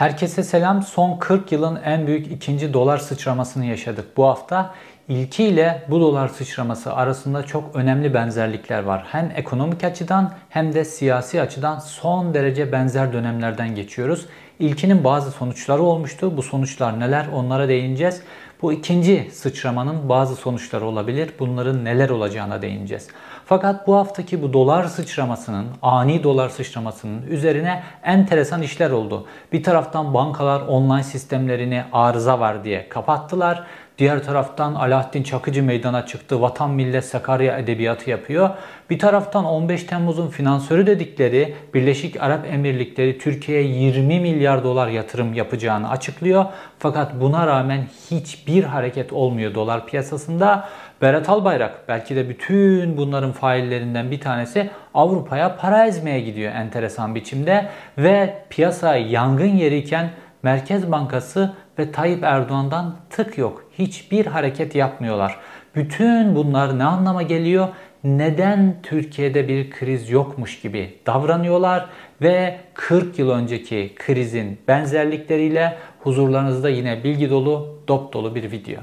Herkese selam. Son 40 yılın en büyük ikinci dolar sıçramasını yaşadık bu hafta. İlki ile bu dolar sıçraması arasında çok önemli benzerlikler var. Hem ekonomik açıdan hem de siyasi açıdan son derece benzer dönemlerden geçiyoruz. İlkinin bazı sonuçları olmuştu. Bu sonuçlar neler onlara değineceğiz. Bu ikinci sıçramanın bazı sonuçları olabilir. Bunların neler olacağına değineceğiz. Fakat bu haftaki bu dolar sıçramasının, ani dolar sıçramasının üzerine enteresan işler oldu. Bir taraftan bankalar online sistemlerini arıza var diye kapattılar. Diğer taraftan Alaaddin Çakıcı meydana çıktı. Vatan Millet Sakarya edebiyatı yapıyor. Bir taraftan 15 Temmuz'un finansörü dedikleri Birleşik Arap Emirlikleri Türkiye'ye 20 milyar dolar yatırım yapacağını açıklıyor. Fakat buna rağmen hiçbir hareket olmuyor dolar piyasasında. Berat Albayrak belki de bütün bunların faillerinden bir tanesi Avrupa'ya para ezmeye gidiyor enteresan biçimde ve piyasa yangın yeriyken Merkez Bankası ve Tayyip Erdoğan'dan tık yok. Hiçbir hareket yapmıyorlar. Bütün bunlar ne anlama geliyor? Neden Türkiye'de bir kriz yokmuş gibi davranıyorlar ve 40 yıl önceki krizin benzerlikleriyle huzurlarınızda yine bilgi dolu, dop dolu bir video.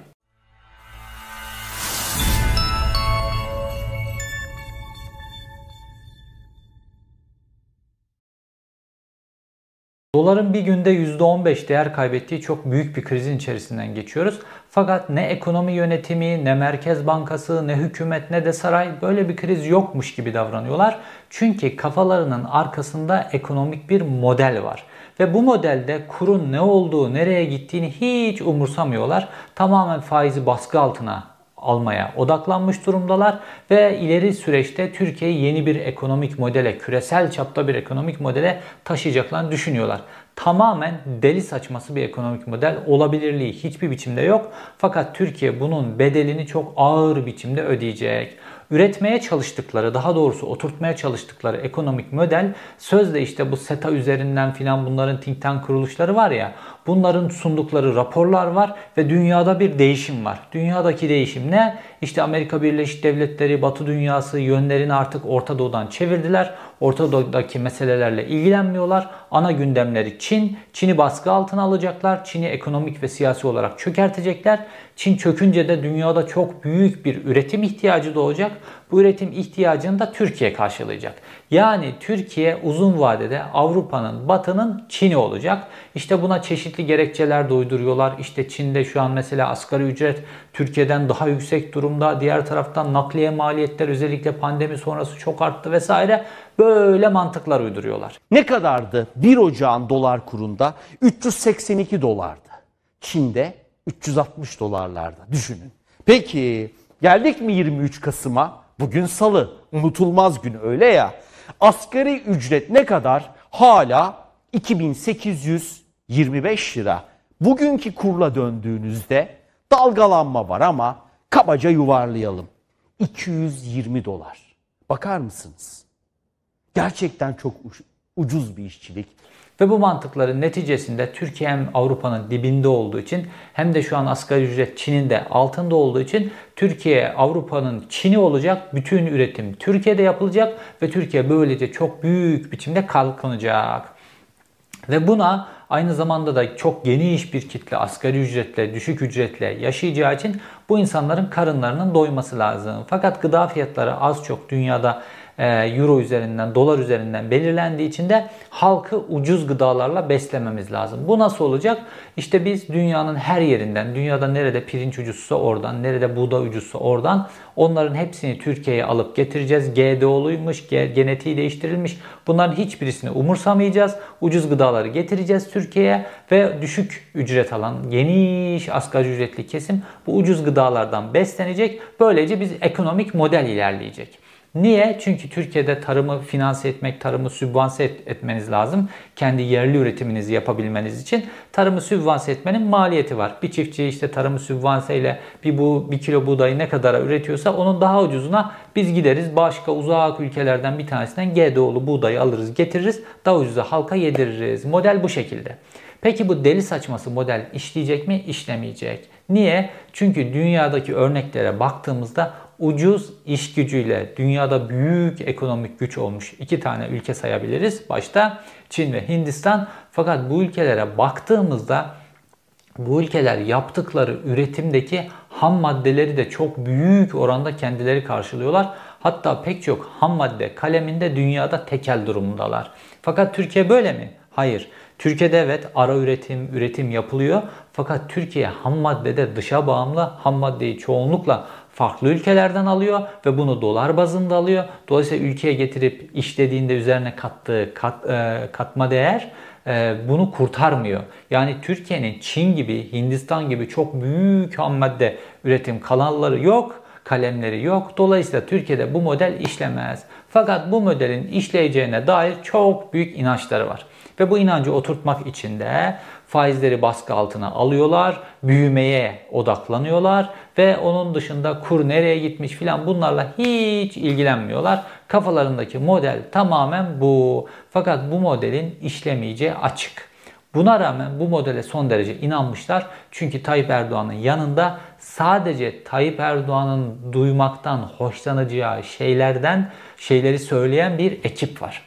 Doların bir günde %15 değer kaybettiği çok büyük bir krizin içerisinden geçiyoruz. Fakat ne ekonomi yönetimi, ne Merkez Bankası, ne hükümet, ne de saray böyle bir kriz yokmuş gibi davranıyorlar. Çünkü kafalarının arkasında ekonomik bir model var. Ve bu modelde kurun ne olduğu, nereye gittiğini hiç umursamıyorlar. Tamamen faizi baskı altına almaya odaklanmış durumdalar ve ileri süreçte Türkiye'yi yeni bir ekonomik modele, küresel çapta bir ekonomik modele taşıyacaklarını düşünüyorlar. Tamamen deli saçması bir ekonomik model olabilirliği hiçbir biçimde yok. Fakat Türkiye bunun bedelini çok ağır biçimde ödeyecek üretmeye çalıştıkları, daha doğrusu oturtmaya çalıştıkları ekonomik model sözde işte bu SETA üzerinden filan bunların think tank kuruluşları var ya bunların sundukları raporlar var ve dünyada bir değişim var. Dünyadaki değişim ne? İşte Amerika Birleşik Devletleri, Batı dünyası yönlerini artık Orta Doğu'dan çevirdiler. Orta Doğu'daki meselelerle ilgilenmiyorlar. Ana gündemleri Çin. Çin'i baskı altına alacaklar. Çin'i ekonomik ve siyasi olarak çökertecekler. Çin çökünce de dünyada çok büyük bir üretim ihtiyacı doğacak. Bu üretim ihtiyacını da Türkiye karşılayacak. Yani Türkiye uzun vadede Avrupa'nın, Batı'nın Çin'i olacak. İşte buna çeşitli gerekçeler de uyduruyorlar. İşte Çin'de şu an mesela asgari ücret Türkiye'den daha yüksek durumda. Diğer taraftan nakliye maliyetler özellikle pandemi sonrası çok arttı vesaire. Böyle mantıklar uyduruyorlar. Ne kadardı 1 Ocağın dolar kurunda? 382 dolardı. Çin'de 360 dolarlarda düşünün. Peki geldik mi 23 Kasım'a? Bugün salı. Unutulmaz gün öyle ya. Asgari ücret ne kadar? Hala 2825 lira. Bugünkü kurla döndüğünüzde dalgalanma var ama kabaca yuvarlayalım. 220 dolar. Bakar mısınız? Gerçekten çok ucuz bir işçilik. Ve bu mantıkların neticesinde Türkiye hem Avrupa'nın dibinde olduğu için hem de şu an asgari ücret Çin'in de altında olduğu için Türkiye Avrupa'nın Çin'i olacak. Bütün üretim Türkiye'de yapılacak ve Türkiye böylece çok büyük biçimde kalkınacak. Ve buna aynı zamanda da çok geniş bir kitle asgari ücretle, düşük ücretle yaşayacağı için bu insanların karınlarının doyması lazım. Fakat gıda fiyatları az çok dünyada euro üzerinden, dolar üzerinden belirlendiği için de halkı ucuz gıdalarla beslememiz lazım. Bu nasıl olacak? İşte biz dünyanın her yerinden, dünyada nerede pirinç ucuzsa oradan, nerede buğday ucuzsa oradan onların hepsini Türkiye'ye alıp getireceğiz. GDO'luymuş, genetiği değiştirilmiş. Bunların hiçbirisini umursamayacağız. Ucuz gıdaları getireceğiz Türkiye'ye ve düşük ücret alan geniş asgari ücretli kesim bu ucuz gıdalardan beslenecek. Böylece biz ekonomik model ilerleyecek. Niye? Çünkü Türkiye'de tarımı finanse etmek, tarımı sübvanse etmeniz lazım. Kendi yerli üretiminizi yapabilmeniz için tarımı sübvanse etmenin maliyeti var. Bir çiftçi işte tarımı sübvanse ile bir, bu, bir kilo buğdayı ne kadara üretiyorsa onun daha ucuzuna biz gideriz başka uzak ülkelerden bir tanesinden GDO'lu buğdayı alırız getiririz daha ucuza halka yediririz. Model bu şekilde. Peki bu deli saçması model işleyecek mi? İşlemeyecek. Niye? Çünkü dünyadaki örneklere baktığımızda ucuz iş gücüyle dünyada büyük ekonomik güç olmuş iki tane ülke sayabiliriz. Başta Çin ve Hindistan Fakat bu ülkelere baktığımızda bu ülkeler yaptıkları üretimdeki ham maddeleri de çok büyük oranda kendileri karşılıyorlar. Hatta pek çok ham madde kaleminde dünyada tekel durumundalar. Fakat Türkiye böyle mi? Hayır. Türkiye'de evet ara üretim, üretim yapılıyor. Fakat Türkiye ham maddede dışa bağımlı. Ham maddeyi çoğunlukla farklı ülkelerden alıyor ve bunu dolar bazında alıyor. Dolayısıyla ülkeye getirip işlediğinde üzerine kattığı kat, e, katma değer e, bunu kurtarmıyor. Yani Türkiye'nin Çin gibi, Hindistan gibi çok büyük ham madde üretim kanalları yok kalemleri yok. Dolayısıyla Türkiye'de bu model işlemez. Fakat bu modelin işleyeceğine dair çok büyük inançları var. Ve bu inancı oturtmak için de faizleri baskı altına alıyorlar, büyümeye odaklanıyorlar ve onun dışında kur nereye gitmiş filan bunlarla hiç ilgilenmiyorlar. Kafalarındaki model tamamen bu. Fakat bu modelin işlemeyeceği açık. Buna rağmen bu modele son derece inanmışlar. Çünkü Tayyip Erdoğan'ın yanında sadece Tayyip Erdoğan'ın duymaktan hoşlanacağı şeylerden şeyleri söyleyen bir ekip var.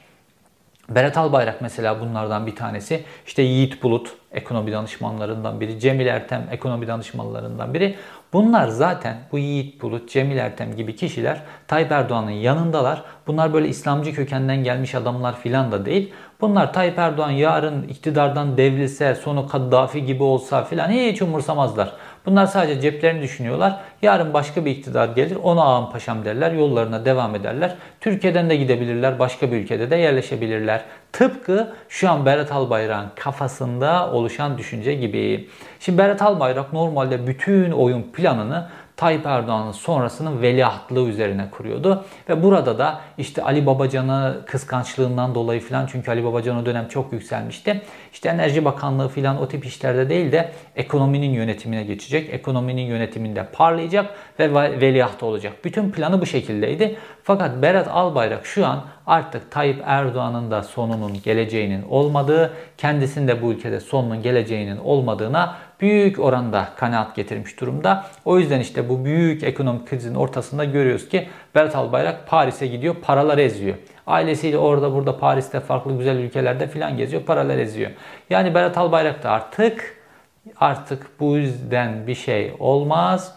Berat Albayrak mesela bunlardan bir tanesi. İşte Yiğit Bulut ekonomi danışmanlarından biri. Cemil Ertem ekonomi danışmanlarından biri. Bunlar zaten bu Yiğit Bulut, Cemil Ertem gibi kişiler Tayyip Erdoğan'ın yanındalar. Bunlar böyle İslamcı kökenden gelmiş adamlar filan da değil. Bunlar Tayyip Erdoğan yarın iktidardan devrilse, sonu Kaddafi gibi olsa filan hiç umursamazlar. Bunlar sadece ceplerini düşünüyorlar. Yarın başka bir iktidar gelir, ona ağam paşam derler, yollarına devam ederler. Türkiye'den de gidebilirler, başka bir ülkede de yerleşebilirler. Tıpkı şu an Berat Albayrak'ın kafasında oluşan düşünce gibi. Şimdi Berat Albayrak normalde bütün oyun planını Tayyip Erdoğan'ın sonrasının veliahtlığı üzerine kuruyordu. Ve burada da işte Ali Babacan'ı kıskançlığından dolayı falan çünkü Ali Babacan o dönem çok yükselmişti. İşte Enerji Bakanlığı falan o tip işlerde değil de ekonominin yönetimine geçecek. Ekonominin yönetiminde parlayacak ve veliaht olacak. Bütün planı bu şekildeydi. Fakat Berat Albayrak şu an artık Tayyip Erdoğan'ın da sonunun geleceğinin olmadığı, kendisinde bu ülkede sonunun geleceğinin olmadığına büyük oranda kanaat getirmiş durumda. O yüzden işte bu büyük ekonomik krizin ortasında görüyoruz ki Berat Albayrak Paris'e gidiyor, paralar eziyor. Ailesiyle orada burada Paris'te farklı güzel ülkelerde filan geziyor, paralar eziyor. Yani Berat Albayrak da artık artık bu yüzden bir şey olmaz.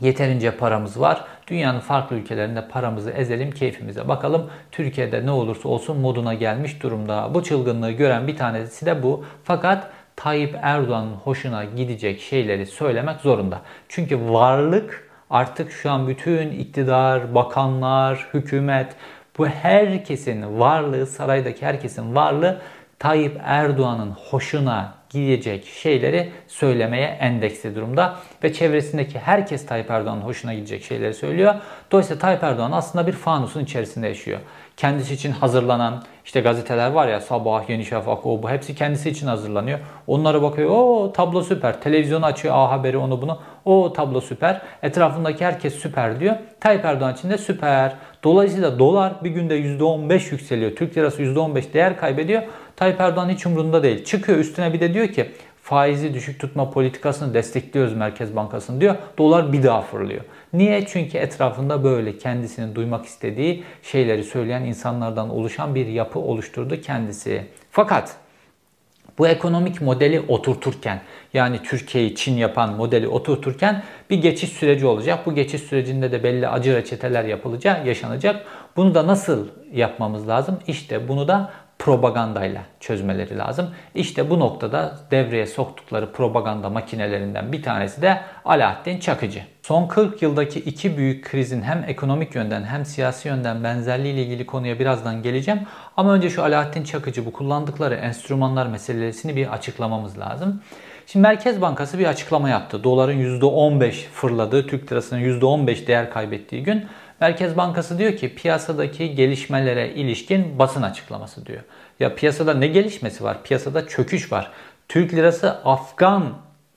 Yeterince paramız var. Dünyanın farklı ülkelerinde paramızı ezelim, keyfimize bakalım. Türkiye'de ne olursa olsun moduna gelmiş durumda. Bu çılgınlığı gören bir tanesi de bu. Fakat Tayyip Erdoğan'ın hoşuna gidecek şeyleri söylemek zorunda. Çünkü varlık artık şu an bütün iktidar, bakanlar, hükümet bu herkesin varlığı, saraydaki herkesin varlığı Tayyip Erdoğan'ın hoşuna gidecek şeyleri söylemeye endeksli durumda. Ve çevresindeki herkes Tayyip Erdoğan'ın hoşuna gidecek şeyleri söylüyor. Dolayısıyla Tayyip Erdoğan aslında bir fanusun içerisinde yaşıyor. Kendisi için hazırlanan işte gazeteler var ya Sabah, Yeni Şafak, o bu hepsi kendisi için hazırlanıyor. Onlara bakıyor. O tablo süper. Televizyonu açıyor A Haberi onu bunu. O tablo süper. Etrafındaki herkes süper diyor. Tayyip Erdoğan için de süper. Dolayısıyla dolar bir günde %15 yükseliyor. Türk lirası %15 değer kaybediyor. Tayyip Erdoğan hiç umurunda değil. Çıkıyor üstüne bir de diyor ki faizi düşük tutma politikasını destekliyoruz Merkez Bankası'nı diyor. Dolar bir daha fırlıyor. Niye? Çünkü etrafında böyle kendisinin duymak istediği şeyleri söyleyen insanlardan oluşan bir yapı oluşturdu kendisi. Fakat bu ekonomik modeli oturturken yani Türkiye'yi Çin yapan modeli oturturken bir geçiş süreci olacak. Bu geçiş sürecinde de belli acı reçeteler yapılacak, yaşanacak. Bunu da nasıl yapmamız lazım? İşte bunu da propagandayla çözmeleri lazım. İşte bu noktada devreye soktukları propaganda makinelerinden bir tanesi de Alaaddin Çakıcı. Son 40 yıldaki iki büyük krizin hem ekonomik yönden hem siyasi yönden benzerliği ile ilgili konuya birazdan geleceğim. Ama önce şu Alaaddin Çakıcı bu kullandıkları enstrümanlar meselesini bir açıklamamız lazım. Şimdi Merkez Bankası bir açıklama yaptı. Doların %15 fırladığı, Türk lirasının %15 değer kaybettiği gün Merkez Bankası diyor ki piyasadaki gelişmelere ilişkin basın açıklaması diyor. Ya piyasada ne gelişmesi var? Piyasada çöküş var. Türk lirası Afgan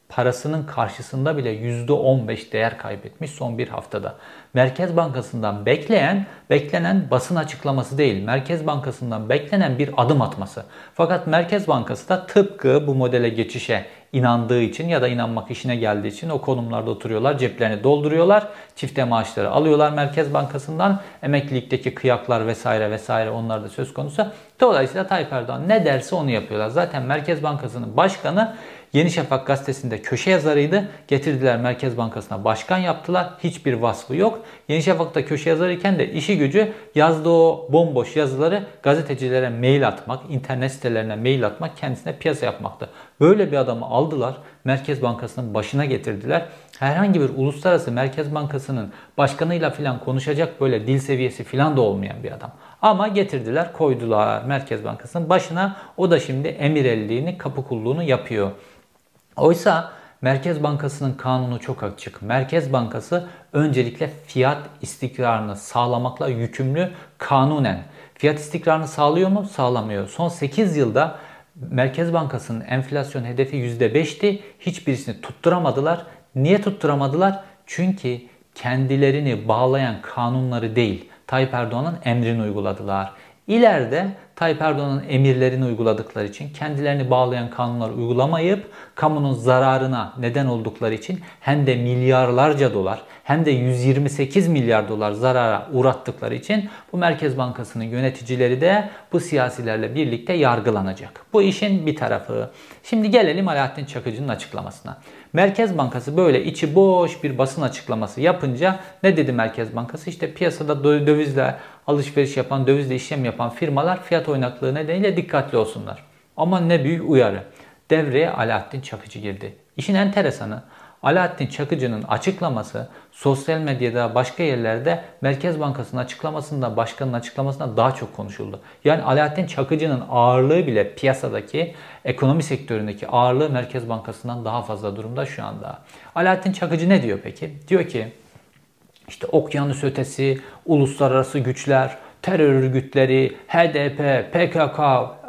parasının karşısında bile %15 değer kaybetmiş son bir haftada. Merkez Bankası'ndan bekleyen, beklenen basın açıklaması değil. Merkez Bankası'ndan beklenen bir adım atması. Fakat Merkez Bankası da tıpkı bu modele geçişe inandığı için ya da inanmak işine geldiği için o konumlarda oturuyorlar, ceplerini dolduruyorlar, çifte maaşları alıyorlar Merkez Bankası'ndan, emeklilikteki kıyaklar vesaire vesaire onlar da söz konusu. Dolayısıyla Tayyip Erdoğan ne derse onu yapıyorlar. Zaten Merkez Bankası'nın başkanı Yeni Şafak gazetesinde köşe yazarıydı. Getirdiler Merkez Bankası'na başkan yaptılar. Hiçbir vasfı yok. Yeni Şafak'ta köşe yazarıyken de işi gücü yazdığı o bomboş yazıları gazetecilere mail atmak, internet sitelerine mail atmak, kendisine piyasa yapmaktı. Böyle bir adamı aldılar. Merkez Bankası'nın başına getirdiler. Herhangi bir uluslararası Merkez Bankası'nın başkanıyla filan konuşacak böyle dil seviyesi filan da olmayan bir adam. Ama getirdiler koydular Merkez Bankası'nın başına. O da şimdi emirelliğini, kapı kulluğunu yapıyor. Oysa Merkez Bankası'nın kanunu çok açık. Merkez Bankası öncelikle fiyat istikrarını sağlamakla yükümlü kanunen. Fiyat istikrarını sağlıyor mu? Sağlamıyor. Son 8 yılda Merkez Bankası'nın enflasyon hedefi %5'ti. Hiçbirisini tutturamadılar. Niye tutturamadılar? Çünkü kendilerini bağlayan kanunları değil, Tayyip Erdoğan'ın emrini uyguladılar. İleride Tayyip Erdoğan'ın emirlerini uyguladıkları için, kendilerini bağlayan kanunları uygulamayıp kamunun zararına neden oldukları için hem de milyarlarca dolar hem de 128 milyar dolar zarara uğrattıkları için bu Merkez Bankası'nın yöneticileri de bu siyasilerle birlikte yargılanacak. Bu işin bir tarafı. Şimdi gelelim Alaaddin Çakıcı'nın açıklamasına. Merkez Bankası böyle içi boş bir basın açıklaması yapınca ne dedi Merkez Bankası? İşte piyasada dövizle alışveriş yapan, dövizle işlem yapan firmalar fiyat oynaklığı nedeniyle dikkatli olsunlar. Ama ne büyük uyarı. Devreye Alaaddin Çakıcı girdi. İşin enteresanı Alaaddin Çakıcı'nın açıklaması sosyal medyada başka yerlerde Merkez Bankası'nın açıklamasında başkanın açıklamasında daha çok konuşuldu. Yani Alaaddin Çakıcı'nın ağırlığı bile piyasadaki ekonomi sektöründeki ağırlığı Merkez Bankası'ndan daha fazla durumda şu anda. Alaaddin Çakıcı ne diyor peki? Diyor ki işte okyanus ötesi, uluslararası güçler, terör örgütleri, HDP, PKK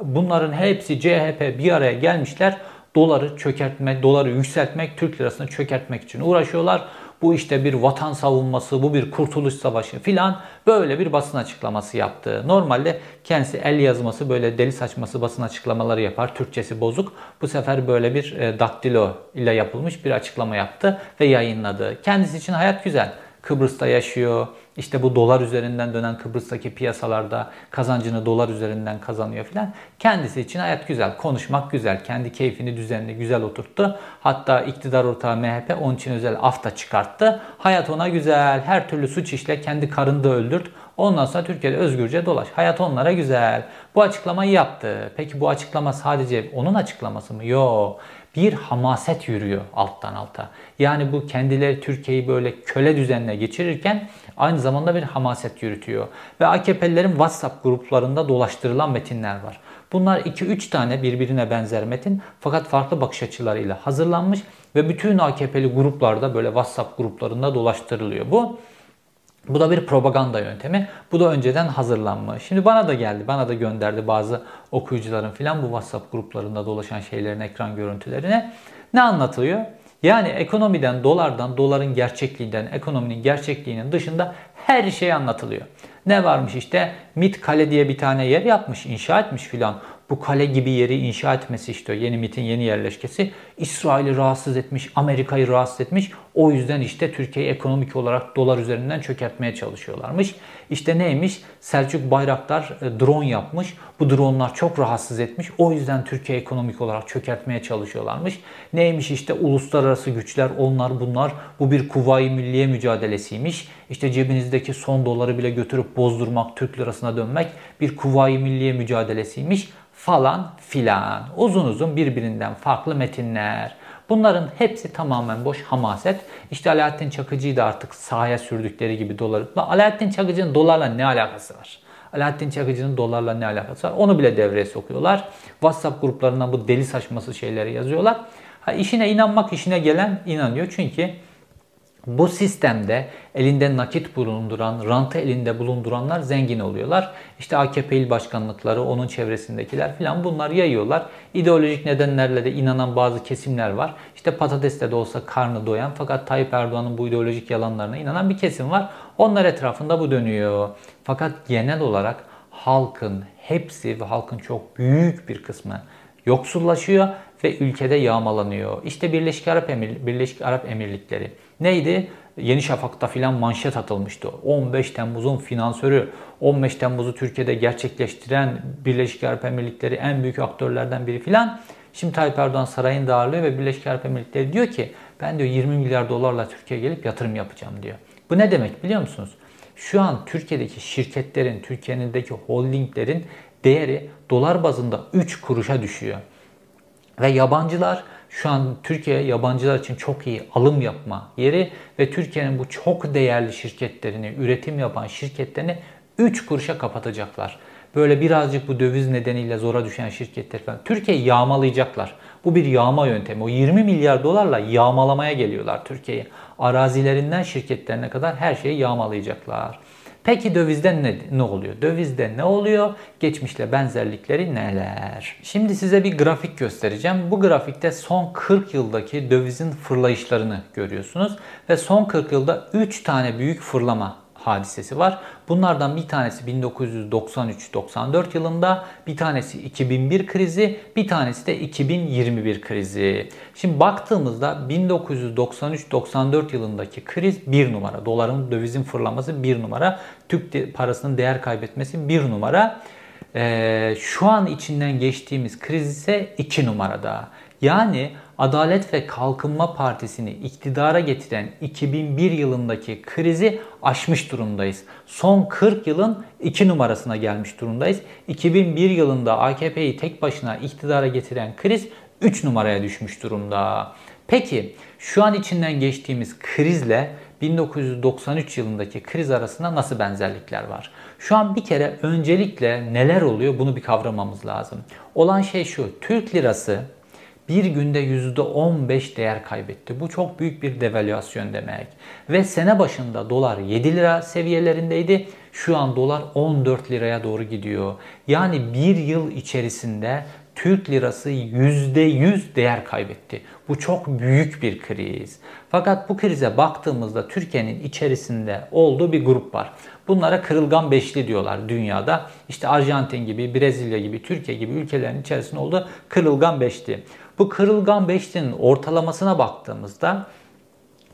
bunların hepsi CHP bir araya gelmişler. Doları çökertmek, doları yükseltmek, Türk lirasını çökertmek için uğraşıyorlar. Bu işte bir vatan savunması, bu bir kurtuluş savaşı filan böyle bir basın açıklaması yaptı. Normalde kendisi el yazması böyle deli saçması basın açıklamaları yapar. Türkçesi bozuk. Bu sefer böyle bir e, daktilo ile yapılmış bir açıklama yaptı ve yayınladı. Kendisi için hayat güzel. Kıbrıs'ta yaşıyor. İşte bu dolar üzerinden dönen Kıbrıs'taki piyasalarda kazancını dolar üzerinden kazanıyor filan. Kendisi için hayat güzel, konuşmak güzel, kendi keyfini düzenli, güzel oturttu. Hatta iktidar ortağı MHP onun için özel af da çıkarttı. Hayat ona güzel, her türlü suç işle, kendi karını da öldürt. Ondan sonra Türkiye'de özgürce dolaş. Hayat onlara güzel. Bu açıklamayı yaptı. Peki bu açıklama sadece onun açıklaması mı? Yok bir hamaset yürüyor alttan alta. Yani bu kendileri Türkiye'yi böyle köle düzenine geçirirken aynı zamanda bir hamaset yürütüyor. Ve AKP'lilerin WhatsApp gruplarında dolaştırılan metinler var. Bunlar 2-3 tane birbirine benzer metin fakat farklı bakış açılarıyla hazırlanmış ve bütün AKP'li gruplarda böyle WhatsApp gruplarında dolaştırılıyor. Bu bu da bir propaganda yöntemi. Bu da önceden hazırlanmış. Şimdi bana da geldi, bana da gönderdi bazı okuyucuların filan bu WhatsApp gruplarında dolaşan şeylerin ekran görüntülerine. Ne anlatılıyor? Yani ekonomiden, dolardan, doların gerçekliğinden, ekonominin gerçekliğinin dışında her şey anlatılıyor. Ne varmış işte MIT Kale diye bir tane yer yapmış, inşa etmiş filan bu kale gibi yeri inşa etmesi işte yeni MIT'in yeni yerleşkesi İsrail'i rahatsız etmiş, Amerika'yı rahatsız etmiş. O yüzden işte Türkiye'yi ekonomik olarak dolar üzerinden çökertmeye çalışıyorlarmış. İşte neymiş? Selçuk Bayraktar e, drone yapmış. Bu dronlar çok rahatsız etmiş. O yüzden Türkiye ekonomik olarak çökertmeye çalışıyorlarmış. Neymiş işte uluslararası güçler onlar bunlar. Bu bir kuvayi milliye mücadelesiymiş. İşte cebinizdeki son doları bile götürüp bozdurmak, Türk lirasına dönmek bir kuvayi milliye mücadelesiymiş falan filan. Uzun uzun birbirinden farklı metinler. Bunların hepsi tamamen boş hamaset. İşte Alaaddin Çakıcı'yı da artık sahaya sürdükleri gibi doları. Alaaddin Çakıcı'nın dolarla ne alakası var? Alaaddin Çakıcı'nın dolarla ne alakası var? Onu bile devreye sokuyorlar. WhatsApp gruplarından bu deli saçması şeyleri yazıyorlar. Ha, işine inanmak işine gelen inanıyor. Çünkü bu sistemde elinde nakit bulunduran, rantı elinde bulunduranlar zengin oluyorlar. İşte AKP il başkanlıkları, onun çevresindekiler filan bunlar yayıyorlar. İdeolojik nedenlerle de inanan bazı kesimler var. İşte patateste de olsa karnı doyan fakat Tayyip Erdoğan'ın bu ideolojik yalanlarına inanan bir kesim var. Onlar etrafında bu dönüyor. Fakat genel olarak halkın hepsi ve halkın çok büyük bir kısmı yoksullaşıyor ve ülkede yağmalanıyor. İşte Birleşik Arap Emir Birleşik Arap Emirlikleri neydi? Yeni Şafak'ta filan manşet atılmıştı. 15 Temmuz'un finansörü, 15 Temmuz'u Türkiye'de gerçekleştiren Birleşik Arap Emirlikleri en büyük aktörlerden biri filan. Şimdi Tayyip Erdoğan sarayın ağırlıyor ve Birleşik Arap Emirlikleri diyor ki ben diyor 20 milyar dolarla Türkiye'ye gelip yatırım yapacağım diyor. Bu ne demek biliyor musunuz? Şu an Türkiye'deki şirketlerin, Türkiye'deki holdinglerin değeri dolar bazında 3 kuruşa düşüyor. Ve yabancılar şu an Türkiye yabancılar için çok iyi alım yapma yeri ve Türkiye'nin bu çok değerli şirketlerini, üretim yapan şirketlerini 3 kuruşa kapatacaklar. Böyle birazcık bu döviz nedeniyle zora düşen şirketler falan. Türkiye yağmalayacaklar. Bu bir yağma yöntemi. O 20 milyar dolarla yağmalamaya geliyorlar Türkiye'yi. Arazilerinden şirketlerine kadar her şeyi yağmalayacaklar. Peki dövizde ne, ne oluyor? Dövizde ne oluyor? Geçmişle benzerlikleri neler? Şimdi size bir grafik göstereceğim. Bu grafikte son 40 yıldaki dövizin fırlayışlarını görüyorsunuz. Ve son 40 yılda 3 tane büyük fırlama hadisesi var. Bunlardan bir tanesi 1993-94 yılında, bir tanesi 2001 krizi, bir tanesi de 2021 krizi. Şimdi baktığımızda 1993-94 yılındaki kriz 1 numara. Doların dövizin fırlaması 1 numara. Türk parasının değer kaybetmesi 1 numara. Ee, şu an içinden geçtiğimiz kriz ise 2 numarada. Yani Adalet ve Kalkınma Partisi'ni iktidara getiren 2001 yılındaki krizi aşmış durumdayız. Son 40 yılın 2 numarasına gelmiş durumdayız. 2001 yılında AKP'yi tek başına iktidara getiren kriz 3 numaraya düşmüş durumda. Peki şu an içinden geçtiğimiz krizle 1993 yılındaki kriz arasında nasıl benzerlikler var? Şu an bir kere öncelikle neler oluyor bunu bir kavramamız lazım. Olan şey şu. Türk lirası bir günde %15 değer kaybetti. Bu çok büyük bir devalüasyon demek. Ve sene başında dolar 7 lira seviyelerindeydi. Şu an dolar 14 liraya doğru gidiyor. Yani bir yıl içerisinde Türk lirası %100 değer kaybetti. Bu çok büyük bir kriz. Fakat bu krize baktığımızda Türkiye'nin içerisinde olduğu bir grup var. Bunlara kırılgan beşli diyorlar dünyada. İşte Arjantin gibi, Brezilya gibi, Türkiye gibi ülkelerin içerisinde olduğu kırılgan beşli. Bu kırılgan beşlinin ortalamasına baktığımızda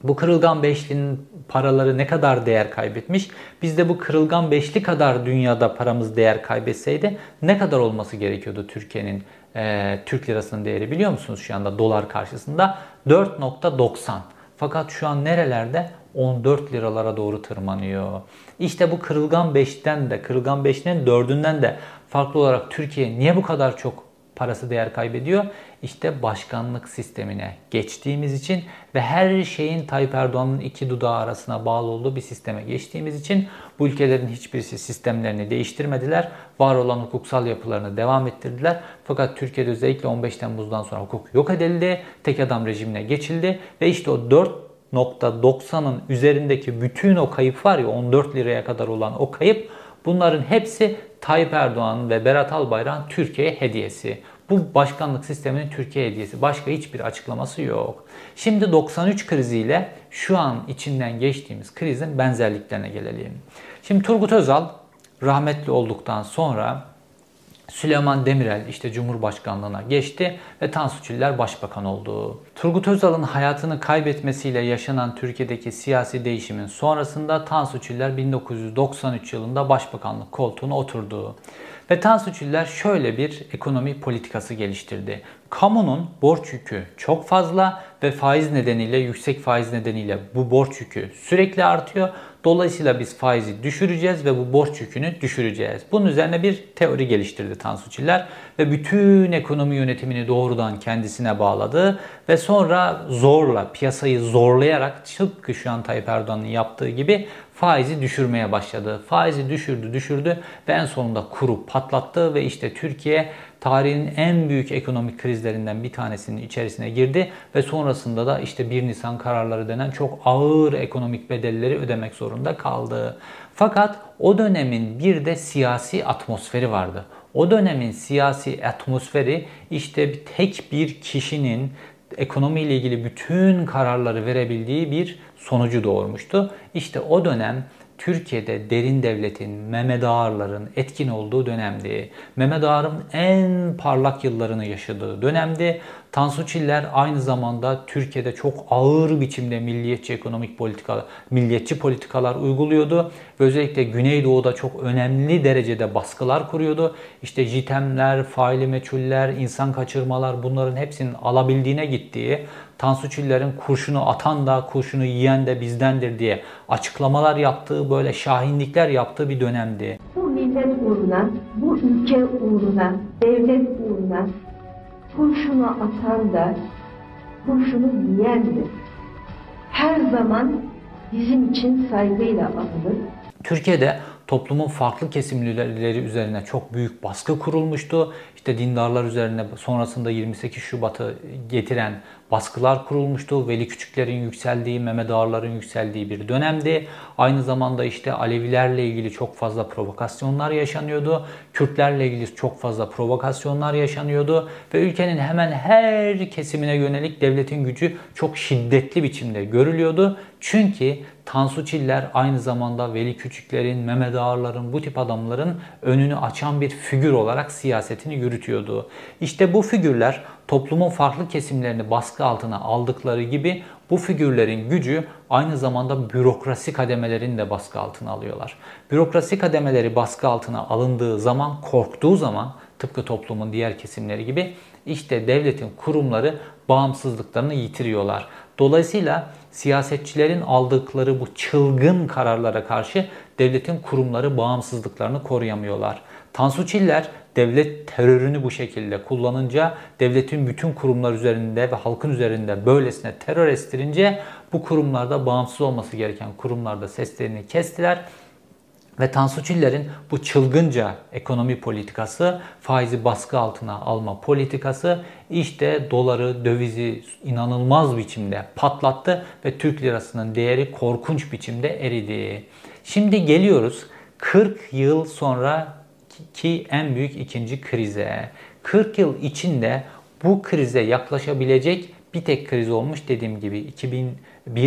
bu kırılgan beşlinin paraları ne kadar değer kaybetmiş? Biz de bu kırılgan beşli kadar dünyada paramız değer kaybetseydi ne kadar olması gerekiyordu Türkiye'nin e, Türk lirasının değeri biliyor musunuz şu anda dolar karşısında? 4.90. Fakat şu an nerelerde? 14 liralara doğru tırmanıyor. İşte bu kırılgan 5'ten de, kırılgan 5'nin 4'ünden de farklı olarak Türkiye niye bu kadar çok parası değer kaybediyor? İşte başkanlık sistemine geçtiğimiz için ve her şeyin Tayyip Erdoğan'ın iki dudağı arasına bağlı olduğu bir sisteme geçtiğimiz için bu ülkelerin hiçbirisi sistemlerini değiştirmediler. Var olan hukuksal yapılarını devam ettirdiler. Fakat Türkiye'de özellikle 15 Temmuz'dan sonra hukuk yok edildi. Tek adam rejimine geçildi ve işte o 4 %90'ın üzerindeki bütün o kayıp var ya 14 liraya kadar olan o kayıp bunların hepsi Tayyip Erdoğan ve Berat Albayrak'ın Türkiye hediyesi. Bu başkanlık sisteminin Türkiye hediyesi. Başka hiçbir açıklaması yok. Şimdi 93 kriziyle şu an içinden geçtiğimiz krizin benzerliklerine gelelim. Şimdi Turgut Özal rahmetli olduktan sonra Süleyman Demirel işte Cumhurbaşkanlığına geçti ve Tansu Çiller başbakan oldu. Turgut Özal'ın hayatını kaybetmesiyle yaşanan Türkiye'deki siyasi değişimin sonrasında Tansu Çiller 1993 yılında başbakanlık koltuğuna oturdu. Ve Tansu Çiller şöyle bir ekonomi politikası geliştirdi. Kamunun borç yükü çok fazla ve faiz nedeniyle, yüksek faiz nedeniyle bu borç yükü sürekli artıyor. Dolayısıyla biz faizi düşüreceğiz ve bu borç yükünü düşüreceğiz. Bunun üzerine bir teori geliştirdi Tansu Çiller ve bütün ekonomi yönetimini doğrudan kendisine bağladı ve sonra zorla, piyasayı zorlayarak tıpkı şu an Tayyip Erdoğan'ın yaptığı gibi faizi düşürmeye başladı. Faizi düşürdü, düşürdü ve en sonunda kuru patlattı ve işte Türkiye tarihin en büyük ekonomik krizlerinden bir tanesinin içerisine girdi ve sonrasında da işte 1 Nisan kararları denen çok ağır ekonomik bedelleri ödemek zorunda kaldı. Fakat o dönemin bir de siyasi atmosferi vardı. O dönemin siyasi atmosferi işte tek bir kişinin ekonomiyle ilgili bütün kararları verebildiği bir sonucu doğurmuştu. İşte o dönem Türkiye'de derin devletin, Mehmet Ağar'ların etkin olduğu dönemdi. Mehmet Ağar'ın en parlak yıllarını yaşadığı dönemdi. Tansu Çiller aynı zamanda Türkiye'de çok ağır biçimde milliyetçi ekonomik politika, milliyetçi politikalar uyguluyordu. Ve özellikle Güneydoğu'da çok önemli derecede baskılar kuruyordu. İşte jitemler, faili meçhuller, insan kaçırmalar bunların hepsinin alabildiğine gittiği, Tansu Çiller'in kurşunu atan da kurşunu yiyen de bizdendir diye açıklamalar yaptığı, böyle şahinlikler yaptığı bir dönemdi. Bu millet uğruna, bu ülke uğruna, devlet uğruna kurşunu atan da kurşunu yiyendir. Her zaman bizim için saygıyla anılır. Türkiye'de toplumun farklı kesimleri üzerine çok büyük baskı kurulmuştu. İşte dindarlar üzerine sonrasında 28 Şubat'ı getiren baskılar kurulmuştu. Veli Küçüklerin yükseldiği, Mehmet Ağarların yükseldiği bir dönemdi. Aynı zamanda işte Alevilerle ilgili çok fazla provokasyonlar yaşanıyordu. Kürtlerle ilgili çok fazla provokasyonlar yaşanıyordu. Ve ülkenin hemen her kesimine yönelik devletin gücü çok şiddetli biçimde görülüyordu. Çünkü Tansu Çiller aynı zamanda Veli Küçüklerin, Mehmet Ağarların, bu tip adamların önünü açan bir figür olarak siyasetini yürütüyordu. İşte bu figürler toplumun farklı kesimlerini baskı altına aldıkları gibi bu figürlerin gücü aynı zamanda bürokrasi kademelerini de baskı altına alıyorlar. Bürokrasi kademeleri baskı altına alındığı zaman, korktuğu zaman tıpkı toplumun diğer kesimleri gibi işte devletin kurumları bağımsızlıklarını yitiriyorlar. Dolayısıyla siyasetçilerin aldıkları bu çılgın kararlara karşı devletin kurumları bağımsızlıklarını koruyamıyorlar. Tansu Çiller devlet terörünü bu şekilde kullanınca, devletin bütün kurumlar üzerinde ve halkın üzerinde böylesine terör estirince bu kurumlarda bağımsız olması gereken kurumlarda seslerini kestiler ve Tansu Çiller'in bu çılgınca ekonomi politikası, faizi baskı altına alma politikası işte doları, dövizi inanılmaz biçimde patlattı ve Türk lirasının değeri korkunç biçimde eridi. Şimdi geliyoruz 40 yıl sonra ki en büyük ikinci krize. 40 yıl içinde bu krize yaklaşabilecek bir tek kriz olmuş dediğim gibi 2001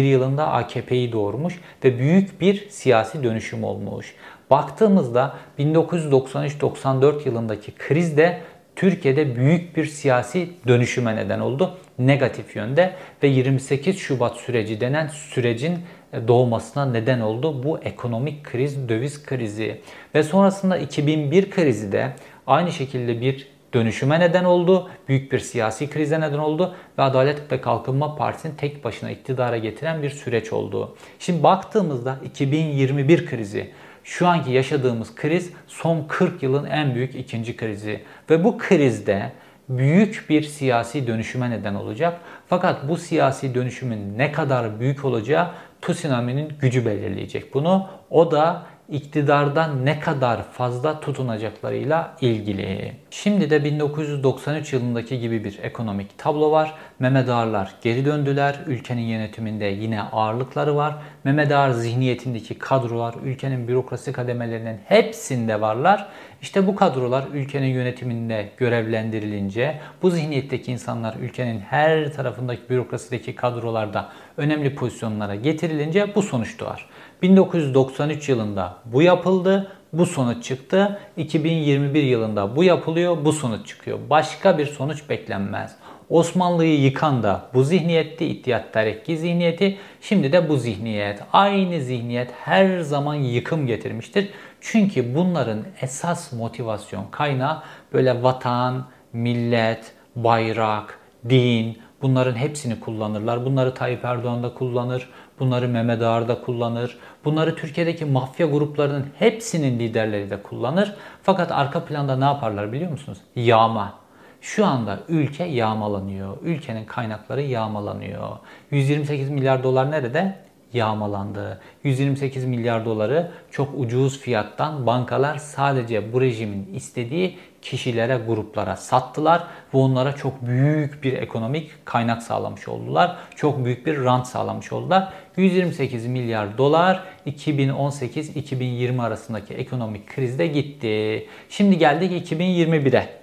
yılında AKP'yi doğurmuş ve büyük bir siyasi dönüşüm olmuş. Baktığımızda 1993-94 yılındaki kriz de Türkiye'de büyük bir siyasi dönüşüme neden oldu. Negatif yönde ve 28 Şubat süreci denen sürecin doğmasına neden oldu bu ekonomik kriz, döviz krizi. Ve sonrasında 2001 krizi de aynı şekilde bir dönüşüme neden oldu. Büyük bir siyasi krize neden oldu ve Adalet ve Kalkınma Partisi'ni tek başına iktidara getiren bir süreç oldu. Şimdi baktığımızda 2021 krizi şu anki yaşadığımız kriz son 40 yılın en büyük ikinci krizi ve bu krizde büyük bir siyasi dönüşüme neden olacak. Fakat bu siyasi dönüşümün ne kadar büyük olacağı tsunami'nin gücü belirleyecek bunu. O da iktidardan ne kadar fazla tutunacaklarıyla ilgili. Şimdi de 1993 yılındaki gibi bir ekonomik tablo var. Mehmet Ağarlar geri döndüler. Ülkenin yönetiminde yine ağırlıkları var. Mehmet Ağar zihniyetindeki kadrolar ülkenin bürokrasi kademelerinin hepsinde varlar. İşte bu kadrolar ülkenin yönetiminde görevlendirilince bu zihniyetteki insanlar ülkenin her tarafındaki bürokrasideki kadrolarda önemli pozisyonlara getirilince bu sonuç doğar. 1993 yılında bu yapıldı, bu sonuç çıktı. 2021 yılında bu yapılıyor, bu sonuç çıkıyor. Başka bir sonuç beklenmez. Osmanlı'yı yıkan da bu zihniyetti, İttihat Terakki zihniyeti. Şimdi de bu zihniyet. Aynı zihniyet her zaman yıkım getirmiştir. Çünkü bunların esas motivasyon kaynağı böyle vatan, millet, bayrak, din bunların hepsini kullanırlar. Bunları Tayyip Erdoğan da kullanır. Bunları Mehmet Ağar da kullanır. Bunları Türkiye'deki mafya gruplarının hepsinin liderleri de kullanır. Fakat arka planda ne yaparlar biliyor musunuz? Yağma. Şu anda ülke yağmalanıyor. Ülkenin kaynakları yağmalanıyor. 128 milyar dolar nerede? Yağmalandı. 128 milyar doları çok ucuz fiyattan bankalar sadece bu rejimin istediği kişilere, gruplara sattılar ve onlara çok büyük bir ekonomik kaynak sağlamış oldular. Çok büyük bir rant sağlamış oldular. 128 milyar dolar 2018-2020 arasındaki ekonomik krizde gitti. Şimdi geldik 2021'e.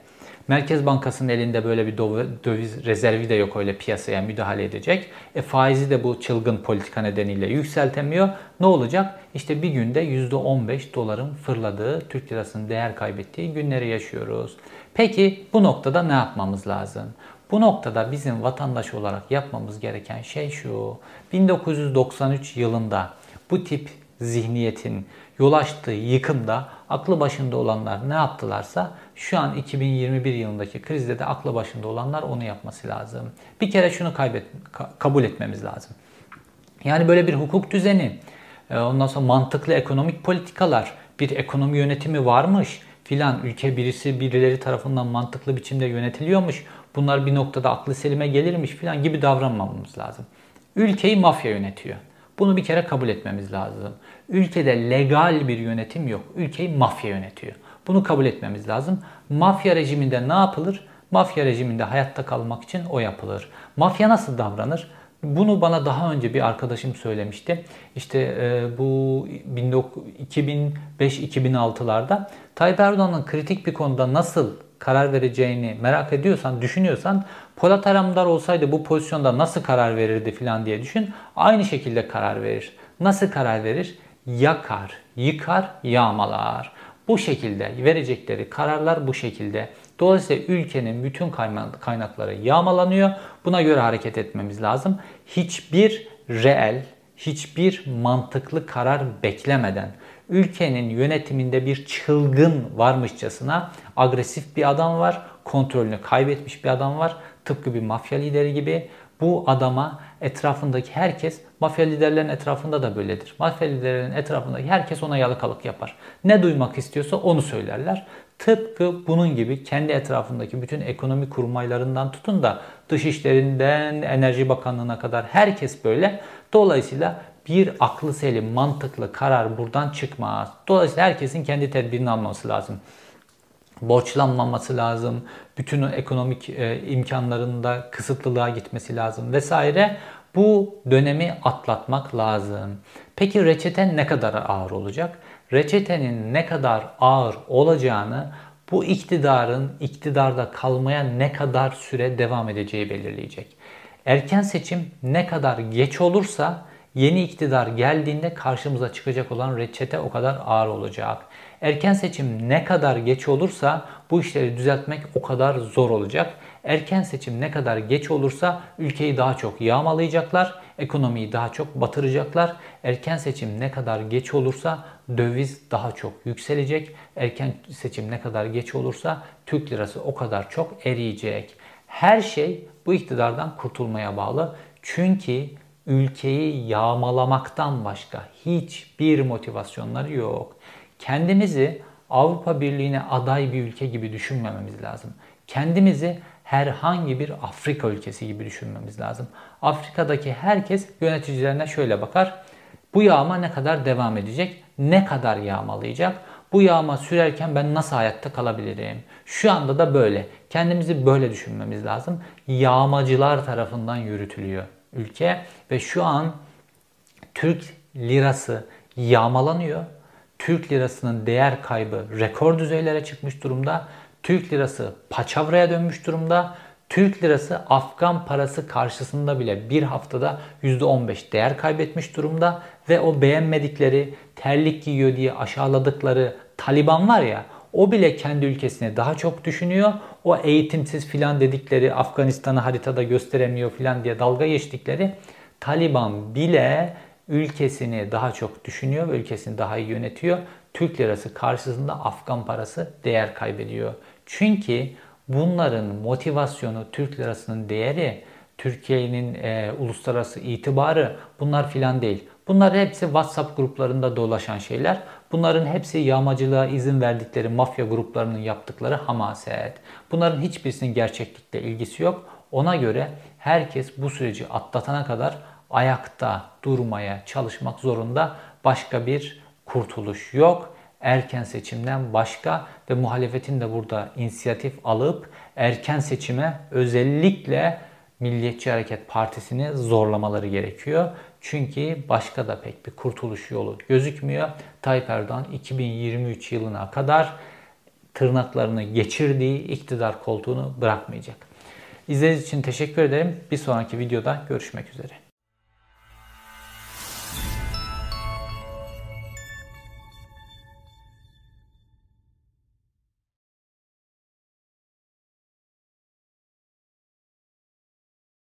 Merkez Bankası'nın elinde böyle bir döviz rezervi de yok öyle piyasaya müdahale edecek. E faizi de bu çılgın politika nedeniyle yükseltemiyor. Ne olacak? İşte bir günde %15 doların fırladığı, Türk lirasının değer kaybettiği günleri yaşıyoruz. Peki bu noktada ne yapmamız lazım? Bu noktada bizim vatandaş olarak yapmamız gereken şey şu. 1993 yılında bu tip zihniyetin yol açtığı yıkımda aklı başında olanlar ne yaptılarsa şu an 2021 yılındaki krizde de aklı başında olanlar onu yapması lazım. Bir kere şunu kaybet, kabul etmemiz lazım. Yani böyle bir hukuk düzeni, e, ondan sonra mantıklı ekonomik politikalar, bir ekonomi yönetimi varmış filan ülke birisi birileri tarafından mantıklı biçimde yönetiliyormuş. Bunlar bir noktada aklı selime gelirmiş filan gibi davranmamamız lazım. Ülkeyi mafya yönetiyor. Bunu bir kere kabul etmemiz lazım. Ülkede legal bir yönetim yok. Ülkeyi mafya yönetiyor. Bunu kabul etmemiz lazım. Mafya rejiminde ne yapılır? Mafya rejiminde hayatta kalmak için o yapılır. Mafya nasıl davranır? Bunu bana daha önce bir arkadaşım söylemişti. İşte e, bu 2005-2006'larda Tayyip Erdoğan'ın kritik bir konuda nasıl karar vereceğini merak ediyorsan, düşünüyorsan Polat Aramdar olsaydı bu pozisyonda nasıl karar verirdi filan diye düşün. Aynı şekilde karar verir. Nasıl karar verir? Yakar, yıkar, yağmalar. Bu şekilde verecekleri kararlar bu şekilde. Dolayısıyla ülkenin bütün kaynakları yağmalanıyor. Buna göre hareket etmemiz lazım. Hiçbir reel, hiçbir mantıklı karar beklemeden ülkenin yönetiminde bir çılgın varmışçasına agresif bir adam var, kontrolünü kaybetmiş bir adam var. Tıpkı bir mafya lideri gibi bu adama etrafındaki herkes, mafya liderlerin etrafında da böyledir. Mafya liderlerin etrafındaki herkes ona yalakalık yapar. Ne duymak istiyorsa onu söylerler. Tıpkı bunun gibi kendi etrafındaki bütün ekonomi kurmaylarından tutun da dışişlerinden Enerji Bakanlığı'na kadar herkes böyle. Dolayısıyla bir aklı selim, mantıklı karar buradan çıkmaz. Dolayısıyla herkesin kendi tedbirini alması lazım. Borçlanmaması lazım. Bütün ekonomik e, imkanlarında kısıtlılığa gitmesi lazım vesaire. Bu dönemi atlatmak lazım. Peki reçete ne kadar ağır olacak? Reçetenin ne kadar ağır olacağını bu iktidarın iktidarda kalmaya ne kadar süre devam edeceği belirleyecek. Erken seçim ne kadar geç olursa yeni iktidar geldiğinde karşımıza çıkacak olan reçete o kadar ağır olacak. Erken seçim ne kadar geç olursa bu işleri düzeltmek o kadar zor olacak. Erken seçim ne kadar geç olursa ülkeyi daha çok yağmalayacaklar, ekonomiyi daha çok batıracaklar. Erken seçim ne kadar geç olursa döviz daha çok yükselecek. Erken seçim ne kadar geç olursa Türk lirası o kadar çok eriyecek. Her şey bu iktidardan kurtulmaya bağlı. Çünkü ülkeyi yağmalamaktan başka hiçbir motivasyonları yok. Kendimizi Avrupa Birliği'ne aday bir ülke gibi düşünmememiz lazım. Kendimizi herhangi bir Afrika ülkesi gibi düşünmemiz lazım. Afrika'daki herkes yöneticilerine şöyle bakar. Bu yağma ne kadar devam edecek? Ne kadar yağmalayacak? Bu yağma sürerken ben nasıl hayatta kalabilirim? Şu anda da böyle. Kendimizi böyle düşünmemiz lazım. Yağmacılar tarafından yürütülüyor ülke ve şu an Türk lirası yağmalanıyor. Türk lirasının değer kaybı rekor düzeylere çıkmış durumda. Türk lirası paçavraya dönmüş durumda. Türk lirası Afgan parası karşısında bile bir haftada %15 değer kaybetmiş durumda ve o beğenmedikleri, terlik giyiyor diye aşağıladıkları Taliban var ya o bile kendi ülkesine daha çok düşünüyor. O eğitimsiz filan dedikleri Afganistan'ı haritada gösteremiyor filan diye dalga geçtikleri Taliban bile ülkesini daha çok düşünüyor ve ülkesini daha iyi yönetiyor. Türk lirası karşısında Afgan parası değer kaybediyor. Çünkü bunların motivasyonu Türk lirasının değeri, Türkiye'nin e, uluslararası itibarı bunlar filan değil. Bunlar hepsi WhatsApp gruplarında dolaşan şeyler. Bunların hepsi yağmacılığa izin verdikleri mafya gruplarının yaptıkları hamaset. Bunların hiçbirisinin gerçeklikle ilgisi yok. Ona göre herkes bu süreci atlatana kadar ayakta durmaya çalışmak zorunda. Başka bir kurtuluş yok. Erken seçimden başka ve muhalefetin de burada inisiyatif alıp erken seçime özellikle Milliyetçi Hareket Partisi'ni zorlamaları gerekiyor. Çünkü başka da pek bir kurtuluş yolu gözükmüyor. Tayyip Erdoğan 2023 yılına kadar tırnaklarını geçirdiği iktidar koltuğunu bırakmayacak. İzlediğiniz için teşekkür ederim. Bir sonraki videoda görüşmek üzere.